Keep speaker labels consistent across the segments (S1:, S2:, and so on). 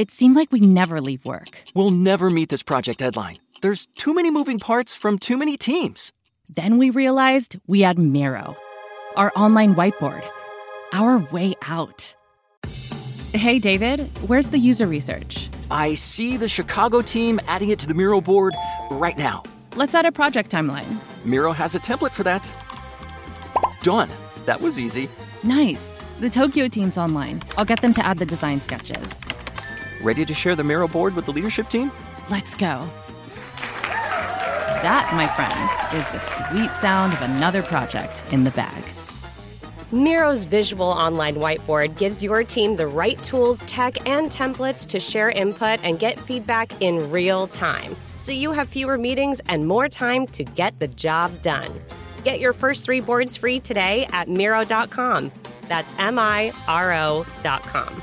S1: it seemed like we never leave work.
S2: We'll never meet this project deadline. There's too many moving parts from too many teams.
S1: Then we realized we had Miro, our online whiteboard, our way out. Hey, David, where's the user research?
S2: I see the Chicago team adding it to the Miro board right now.
S1: Let's add a project timeline.
S2: Miro has a template for that. Done. That was easy.
S1: Nice. The Tokyo team's online. I'll get them to add the design sketches.
S2: Ready to share the Miro board with the leadership team?
S1: Let's go. That, my friend, is the sweet sound of another project in the bag.
S3: Miro's visual online whiteboard gives your team the right tools, tech, and templates to share input and get feedback in real time. So you have fewer meetings and more time to get the job done. Get your first three boards free today at Miro.com. That's M I R O.com.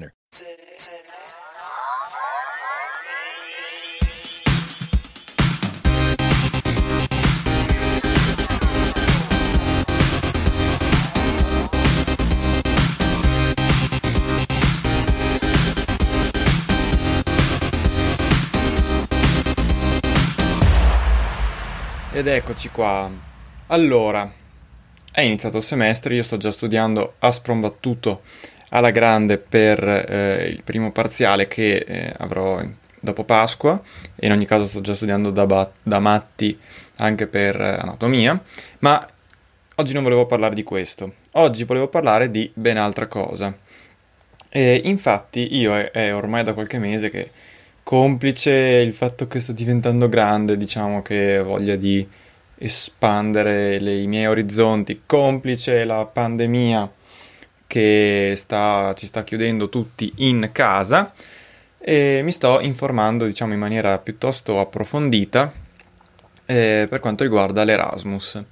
S4: Ed eccoci qua. Allora, è iniziato il semestre, io sto già studiando a sprombattuto alla grande per eh, il primo parziale che eh, avrò dopo Pasqua. E in ogni caso sto già studiando da, ba- da matti anche per eh, anatomia, ma oggi non volevo parlare di questo, oggi volevo parlare di ben altra cosa. E infatti io è, è ormai da qualche mese che complice il fatto che sto diventando grande, diciamo che voglia di espandere le, i miei orizzonti, complice la pandemia che sta, ci sta chiudendo tutti in casa e mi sto informando diciamo in maniera piuttosto approfondita eh, per quanto riguarda l'Erasmus.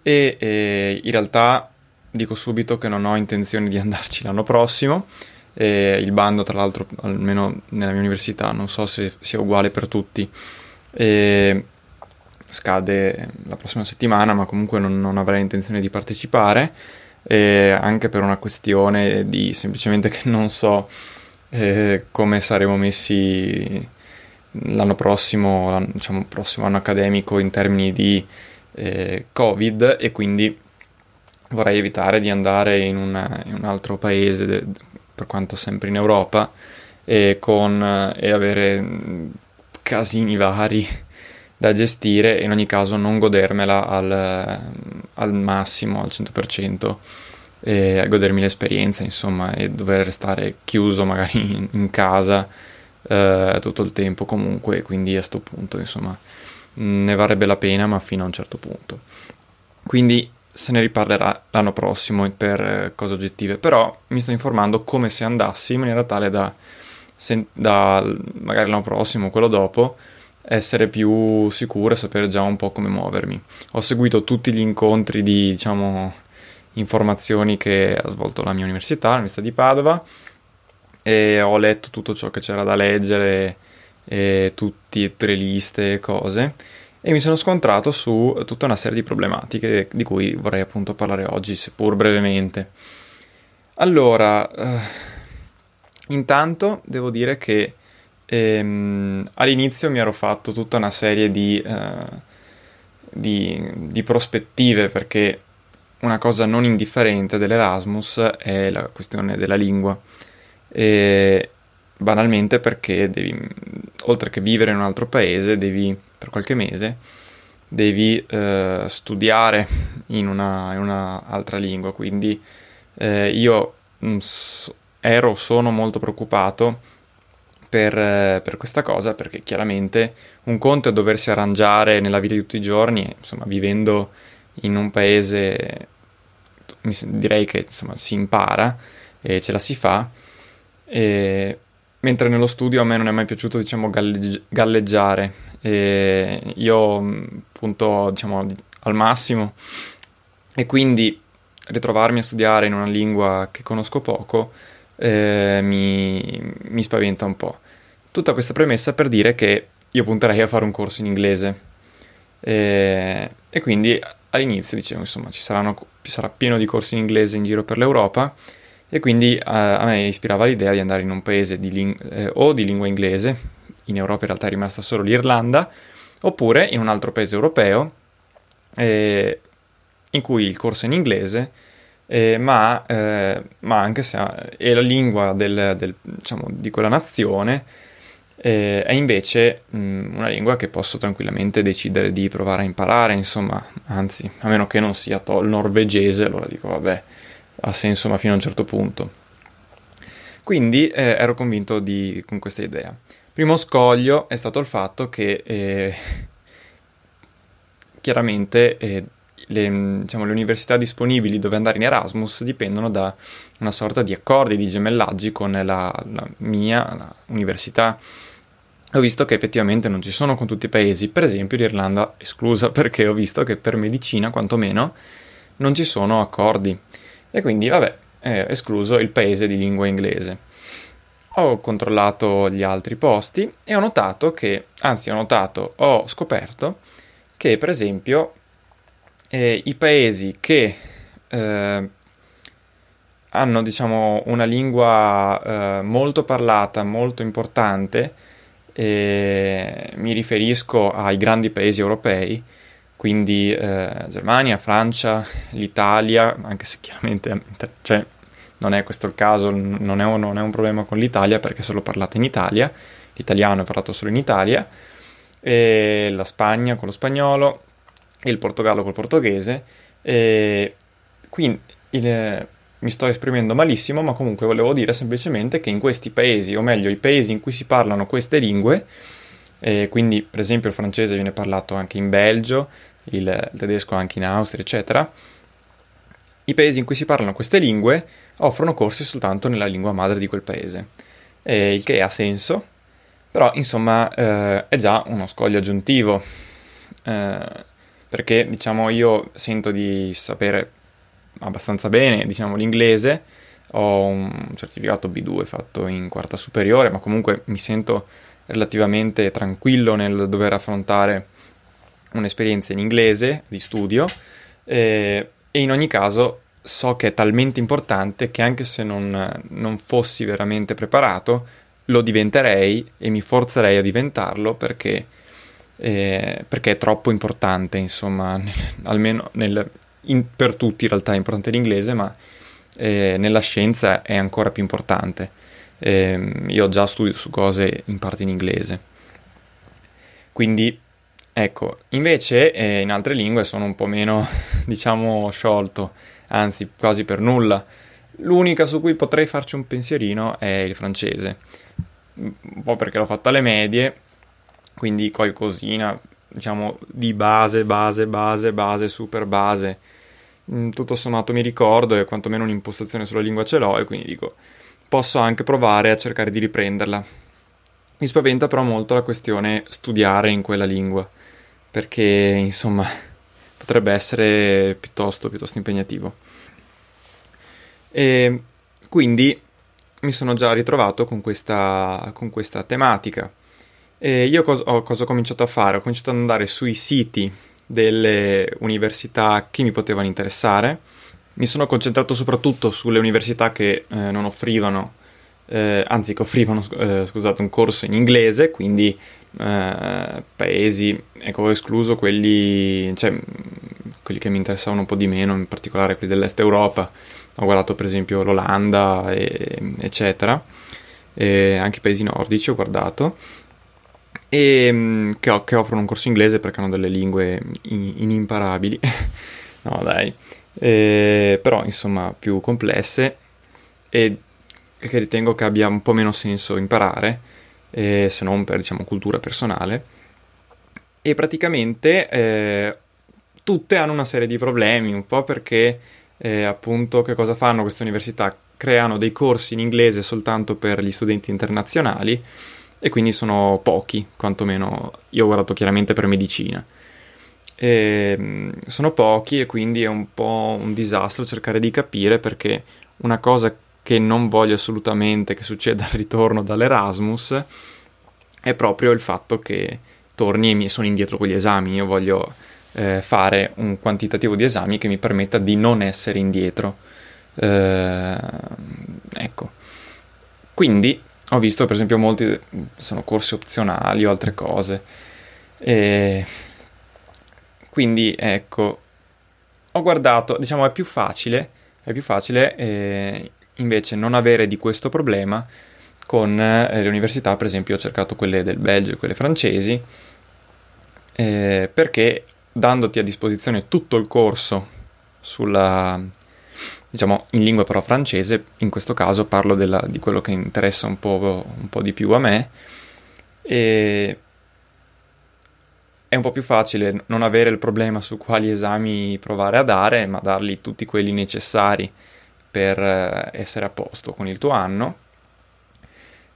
S4: E eh, in realtà dico subito che non ho intenzione di andarci l'anno prossimo. Eh, il bando tra l'altro almeno nella mia università non so se sia uguale per tutti. Scade la prossima settimana ma comunque non, non avrei intenzione di partecipare eh, anche per una questione di semplicemente che non so eh, come saremo messi l'anno prossimo, l'anno, diciamo prossimo anno accademico in termini di eh, Covid e quindi vorrei evitare di andare in, una, in un altro paese, de, per quanto sempre in Europa, e, con, e avere casini vari da gestire e in ogni caso non godermela al, al massimo, al 100% e godermi l'esperienza insomma e dover restare chiuso magari in, in casa eh, tutto il tempo comunque quindi a questo punto insomma ne varrebbe la pena ma fino a un certo punto. Quindi se ne riparlerà l'anno prossimo per eh, cose oggettive però mi sto informando come se andassi in maniera tale da, se, da magari l'anno prossimo quello dopo essere più sicuro e sapere già un po' come muovermi. Ho seguito tutti gli incontri di, diciamo, informazioni che ha svolto la mia università, l'Università di Padova, e ho letto tutto ciò che c'era da leggere, e tutti, tutte le liste e cose, e mi sono scontrato su tutta una serie di problematiche di cui vorrei appunto parlare oggi, seppur brevemente. Allora, eh, intanto devo dire che ehm, all'inizio mi ero fatto tutta una serie di, eh, di, di prospettive perché una cosa non indifferente dell'Erasmus è la questione della lingua. E banalmente perché devi, oltre che vivere in un altro paese, devi, per qualche mese, devi eh, studiare in una, in una, lingua. Quindi eh, io mm, ero, sono molto preoccupato per, eh, per, questa cosa perché chiaramente un conto è doversi arrangiare nella vita di tutti i giorni, insomma, vivendo in un paese direi che insomma, si impara e ce la si fa E, mentre nello studio a me non è mai piaciuto, diciamo, galleggi- galleggiare. E io punto, diciamo, al massimo e quindi ritrovarmi a studiare in una lingua che conosco poco eh, mi, mi spaventa un po'. Tutta questa premessa per dire che io punterei a fare un corso in inglese. E, e quindi all'inizio dicevo, insomma, ci, saranno, sarà pieno di corsi in inglese in giro per l'Europa e quindi eh, a me ispirava l'idea di andare in un paese di ling- eh, o di lingua inglese, in Europa in realtà è rimasta solo l'Irlanda, oppure in un altro paese europeo eh, in cui il corso è in inglese, eh, ma, eh, ma, anche se è la lingua del, del, diciamo, di quella nazione eh, è invece mh, una lingua che posso tranquillamente decidere di provare a imparare, insomma, anzi, a meno che non sia to- norvegese, allora dico vabbè, ha senso ma fino a un certo punto. Quindi eh, ero convinto di, con questa idea. Primo scoglio è stato il fatto che eh, chiaramente eh, le, diciamo, le, università disponibili dove andare in Erasmus dipendono da una sorta di accordi, di gemellaggi con la, la mia la università. Ho visto che effettivamente non ci sono con tutti i paesi, per esempio l'Irlanda esclusa, perché ho visto che per medicina, quantomeno, non ci sono accordi. E quindi, vabbè, è escluso il paese di lingua inglese. Ho controllato gli altri posti e ho notato che, anzi ho notato, ho scoperto che per esempio eh, i paesi che eh, hanno diciamo una lingua eh, molto parlata, molto importante, mi riferisco ai grandi paesi europei, quindi eh, Germania, Francia, l'Italia, anche se chiaramente cioè, non è questo il caso, non è, un, non è, un, problema con l'Italia perché solo parlata in Italia, l'italiano è parlato solo in Italia, la Spagna con lo spagnolo, il Portogallo col portoghese. E quindi il, mi sto esprimendo malissimo, ma comunque volevo dire semplicemente che in questi paesi, o meglio i paesi in cui si parlano queste lingue, eh, quindi per esempio il francese viene parlato anche in Belgio, il, il tedesco anche in Austria, eccetera, i paesi in cui si parlano queste lingue offrono corsi soltanto nella lingua madre di quel paese, eh, il che ha senso, però insomma eh, è già uno scoglio aggiuntivo. Eh, perché diciamo io sento di sapere abbastanza bene diciamo l'inglese ho un certificato B2 fatto in quarta superiore ma comunque mi sento relativamente tranquillo nel dover affrontare un'esperienza in inglese di studio eh, e in ogni caso so che è talmente importante che anche se non, non fossi veramente preparato lo diventerei e mi forzerei a diventarlo perché eh, perché è troppo importante, insomma, almeno nel, in, per tutti in realtà è importante l'inglese, ma eh, nella scienza è ancora più importante. Eh, io già studio su cose in parte in inglese. Quindi, ecco, invece eh, in altre lingue sono un po' meno, diciamo, sciolto, anzi quasi per nulla. L'unica su cui potrei farci un pensierino è il francese, un po' perché l'ho fatto alle medie quindi qualcosina diciamo di base, base, base, base, super base. Mm, tutto sommato mi ricordo e quantomeno un'impostazione sulla lingua ce l'ho e quindi dico posso anche provare a cercare di riprenderla. Mi spaventa però molto la questione studiare in quella lingua perché insomma potrebbe essere piuttosto, piuttosto impegnativo. E quindi mi sono già ritrovato con questa, con questa tematica e io cos- ho, cosa ho cominciato a fare? Ho cominciato ad andare sui siti delle università che mi potevano interessare. Mi sono concentrato soprattutto sulle università che eh, non offrivano, eh, anzi che offrivano, eh, scusate, un corso in inglese, quindi eh, paesi, ecco, ho escluso quelli, cioè, quelli che mi interessavano un po' di meno, in particolare quelli dell'est Europa. Ho guardato per esempio l'Olanda, e, eccetera, e anche i paesi nordici ho guardato e mm, che, che, offrono un corso inglese perché hanno delle lingue inimparabili. no, dai. E, però, insomma, più complesse e che ritengo che abbia un po' meno senso imparare, eh, se non per, diciamo, cultura personale. E praticamente eh, tutte hanno una serie di problemi, un po' perché, eh, appunto, che cosa fanno queste università? creano dei corsi in inglese soltanto per gli studenti internazionali e quindi sono pochi, quantomeno io ho guardato chiaramente per medicina. E, mm, sono pochi e quindi è un po' un disastro cercare di capire perché una cosa che non voglio assolutamente che succeda al ritorno dall'Erasmus è proprio il fatto che torni e sono indietro con gli esami. Io voglio eh, fare un quantitativo di esami che mi permetta di non essere indietro. Eh, ecco. Quindi ho visto per esempio molti sono corsi opzionali o altre cose. E quindi ecco, ho guardato, diciamo è più facile, è più facile eh, invece non avere di questo problema con eh, le università, per esempio ho cercato quelle del Belgio e quelle francesi, eh, perché dandoti a disposizione tutto il corso sulla, diciamo, in lingua però francese, in questo caso parlo della, di quello che interessa un po', un po', di più a me, e è un po' più facile non avere il problema su quali esami provare a dare, ma dargli tutti quelli necessari per eh, essere a posto con il tuo anno.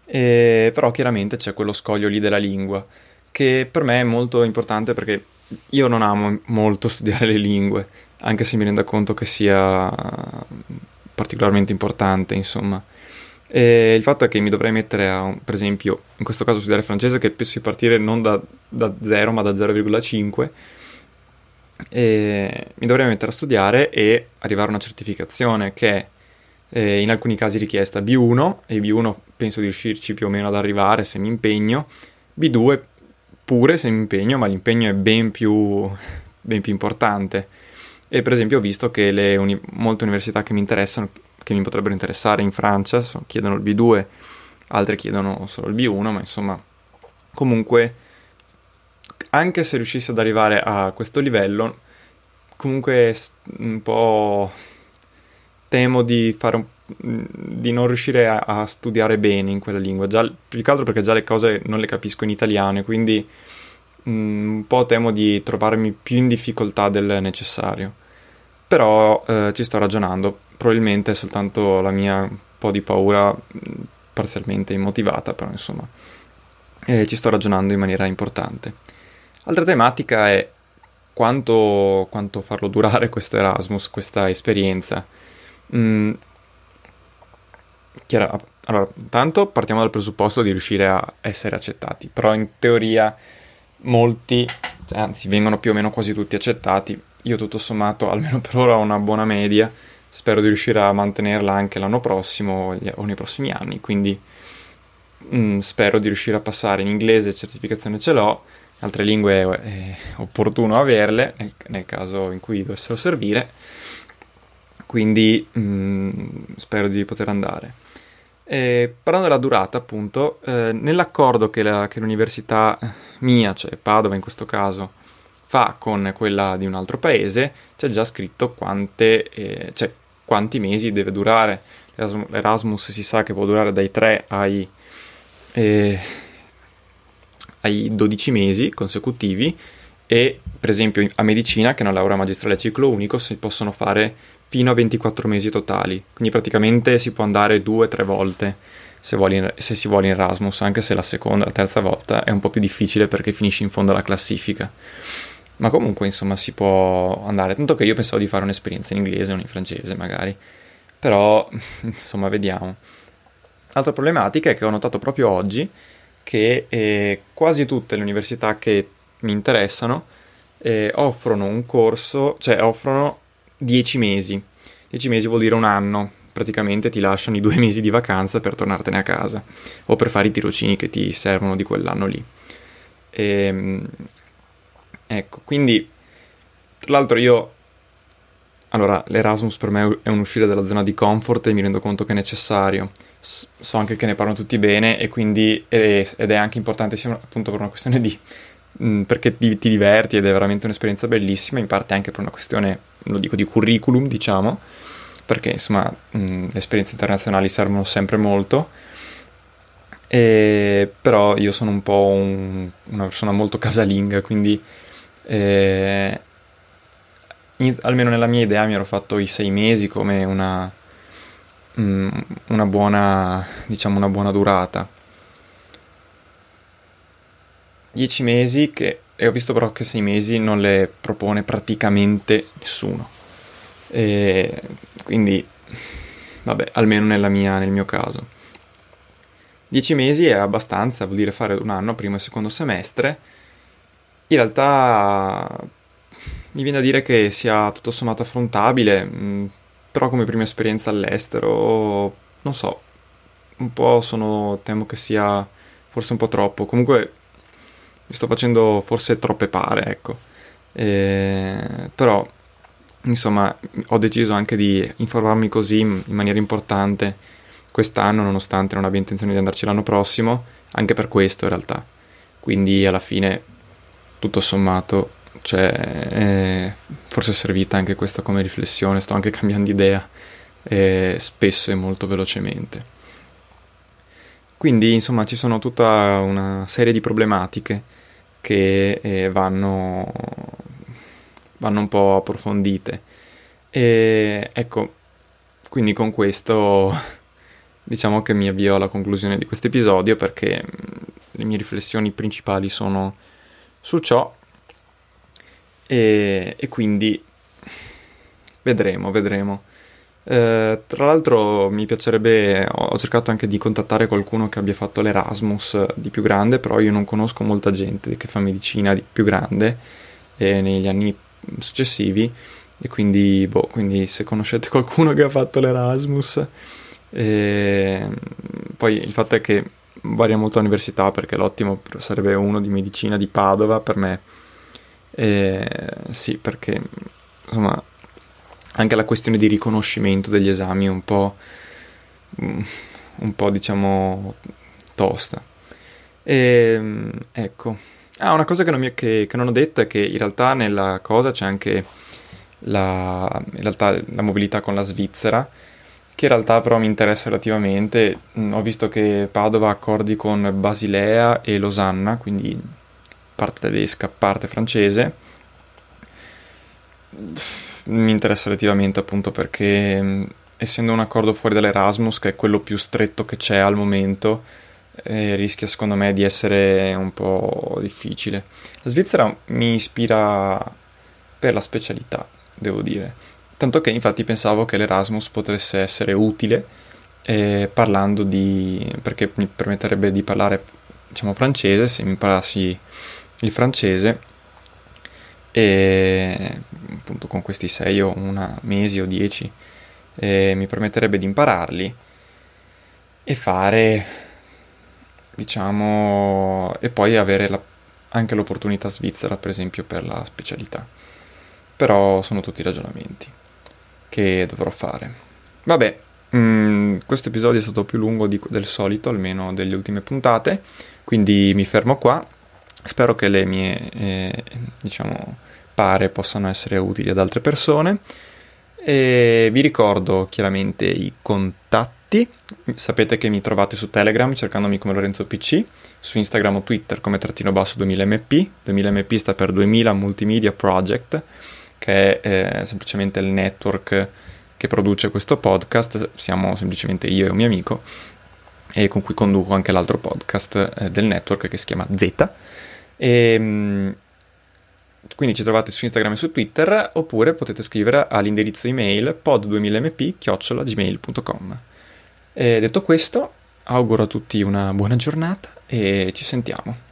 S4: E, però chiaramente c'è quello scoglio lì della lingua, che per me è molto importante perché io non amo molto studiare le lingue, anche se mi rendo conto che sia particolarmente importante, insomma. E il fatto è che mi dovrei mettere a, per esempio, in questo caso studiare francese, che penso di partire non da, da 0 ma da 0,5 e mi dovrei mettere a studiare e arrivare a una certificazione che è eh, in alcuni casi richiesta B1 e B1 penso di riuscirci più o meno ad arrivare se mi impegno, B2 pure se mi impegno, ma l'impegno è ben più, ben più importante. E per esempio ho visto che le uni- molte università che mi interessano, che mi potrebbero interessare in Francia, so, chiedono il B2, altre chiedono solo il B1, ma insomma comunque anche se riuscissi ad arrivare a questo livello, comunque un po' temo di, un, di non riuscire a, a, studiare bene in quella lingua, già, più che altro perché già le cose non le capisco in italiano, quindi un po' temo di trovarmi più in difficoltà del necessario. Però eh, ci sto ragionando, probabilmente è soltanto la mia un po' di paura parzialmente immotivata, però insomma eh, ci sto ragionando in maniera importante. Altra tematica è quanto, quanto farlo durare questo Erasmus, questa esperienza. Mm, chiara, allora, intanto partiamo dal presupposto di riuscire a essere accettati, però in teoria molti, cioè, anzi vengono più o meno quasi tutti accettati. Io tutto sommato, almeno per ora, ho una buona media, spero di riuscire a mantenerla anche l'anno prossimo o nei prossimi anni, quindi mm, spero di riuscire a passare. In inglese, certificazione ce l'ho, altre lingue è opportuno averle nel, nel caso in cui dovessero servire, quindi mh, mm, spero di poter andare. E, parlando della durata, appunto, eh, nell'accordo che, la, che, l'università mia, cioè Padova in questo caso, fa con quella di un altro paese, c'è già scritto quante, eh, cioè, quanti mesi deve durare. L'Erasmus si sa che può durare dai 3 ai eh, ai 12 mesi consecutivi e per esempio a medicina, che è una laurea magistrale a ciclo unico, si possono fare fino a 24 mesi totali, quindi praticamente si può andare due o tre volte se, in, se, si vuole in Erasmus, anche se la seconda, la terza volta è un po' più difficile perché finisci in fondo alla classifica. Ma comunque, insomma, si può andare. Tanto che io pensavo di fare un'esperienza in inglese o in francese, magari. Però, insomma, vediamo. L'altra problematica è che ho notato proprio oggi che eh, quasi tutte le università che mi interessano eh, offrono un corso, cioè offrono 10 mesi. 10 mesi vuol dire un anno, praticamente ti lasciano i due mesi di vacanza per tornartene a casa o per fare i tirocini che ti servono di quell'anno lì. E, ehm, ecco, quindi tra l'altro io allora l'Erasmus per me è un uscire dalla zona di comfort e mi rendo conto che è necessario. So anche che ne parlano tutti bene e quindi ed è anche importante sia appunto per una questione di mh, perché ti, ti, diverti ed è veramente un'esperienza bellissima in parte anche per una questione lo dico di curriculum diciamo perché insomma mh, le esperienze internazionali servono sempre molto. E, però io sono un po' un, una persona molto casalinga quindi eh, in, almeno nella mia idea mi ero fatto i sei mesi come una mh, una buona, diciamo, una buona durata. 10 mesi che, e ho visto però che 6 mesi non le propone praticamente nessuno. E quindi, vabbè, almeno mia, nel mio caso. 10 mesi è abbastanza, vuol dire fare un anno, primo e secondo semestre. In realtà mi viene da dire che sia tutto sommato affrontabile, mh, però come prima esperienza all'estero, non so, un po' sono, temo che sia forse un po' troppo. Comunque mi sto facendo forse troppe pare, ecco. E, però, insomma, ho deciso anche di informarmi così in maniera importante quest'anno, nonostante non abbia intenzione di andarci l'anno prossimo, anche per questo in realtà. Quindi alla fine, tutto sommato, cioè, eh, forse è servita anche questa come riflessione, sto anche cambiando idea eh, spesso e molto velocemente. Quindi, insomma, ci sono tutta una serie di problematiche che eh, vanno, vanno un po' approfondite. E ecco, quindi con questo diciamo che mi avvio alla conclusione di questo episodio perché le mie riflessioni principali sono su ciò e, e quindi vedremo, vedremo. Eh, tra l'altro mi piacerebbe, ho cercato anche di contattare qualcuno che abbia fatto l'Erasmus di più grande, però io non conosco molta gente che fa medicina di più grande eh, negli anni successivi e quindi, boh, quindi se conoscete qualcuno che ha fatto l'Erasmus, eh, poi il fatto è che varia molto l'università perché l'ottimo sarebbe uno di medicina di Padova per me, eh, sì perché insomma anche la questione di riconoscimento degli esami è un po', mm, un po' diciamo tosta. E, ecco. Ah, una cosa che non, mi, che, che non, ho detto è che in realtà nella cosa c'è anche la, realtà, la mobilità con la Svizzera, che in realtà però mi interessa relativamente. Mm, ho visto che Padova ha accordi con Basilea e Losanna, quindi parte tedesca, parte francese mi interessa relativamente appunto perché essendo un accordo fuori dall'Erasmus, che è quello più stretto che c'è al momento, eh, rischia secondo me di essere un po' difficile. La Svizzera mi ispira per la specialità, devo dire. Tanto che infatti pensavo che l'Erasmus potesse essere utile eh, parlando di... perché mi permetterebbe di parlare diciamo francese se mi imparassi il francese. E appunto con questi 6 o una mesi o 10 eh, mi permetterebbe di impararli e fare diciamo e poi avere la, anche l'opportunità svizzera per esempio per la specialità. Però sono tutti ragionamenti che dovrò fare vabbè mh, mm, questo episodio è stato più lungo di, del solito almeno delle ultime puntate quindi mi fermo qua Spero che le mie, eh, diciamo, pare possano essere utili ad altre persone. E vi ricordo chiaramente i contatti. Sapete che mi trovate su Telegram cercandomi come Lorenzo PC, su Instagram o Twitter come trattino basso 2000mp. 2000mp sta per 2000 Multimedia Project, che è eh, semplicemente il network che produce questo podcast. Siamo semplicemente io e un mio amico e con cui conduco anche l'altro podcast eh, del network che si chiama Z e, ehm, quindi ci trovate su Instagram e su Twitter oppure potete scrivere all'indirizzo email pod2000mp.gmail.com Detto questo, auguro a tutti una buona giornata e ci sentiamo.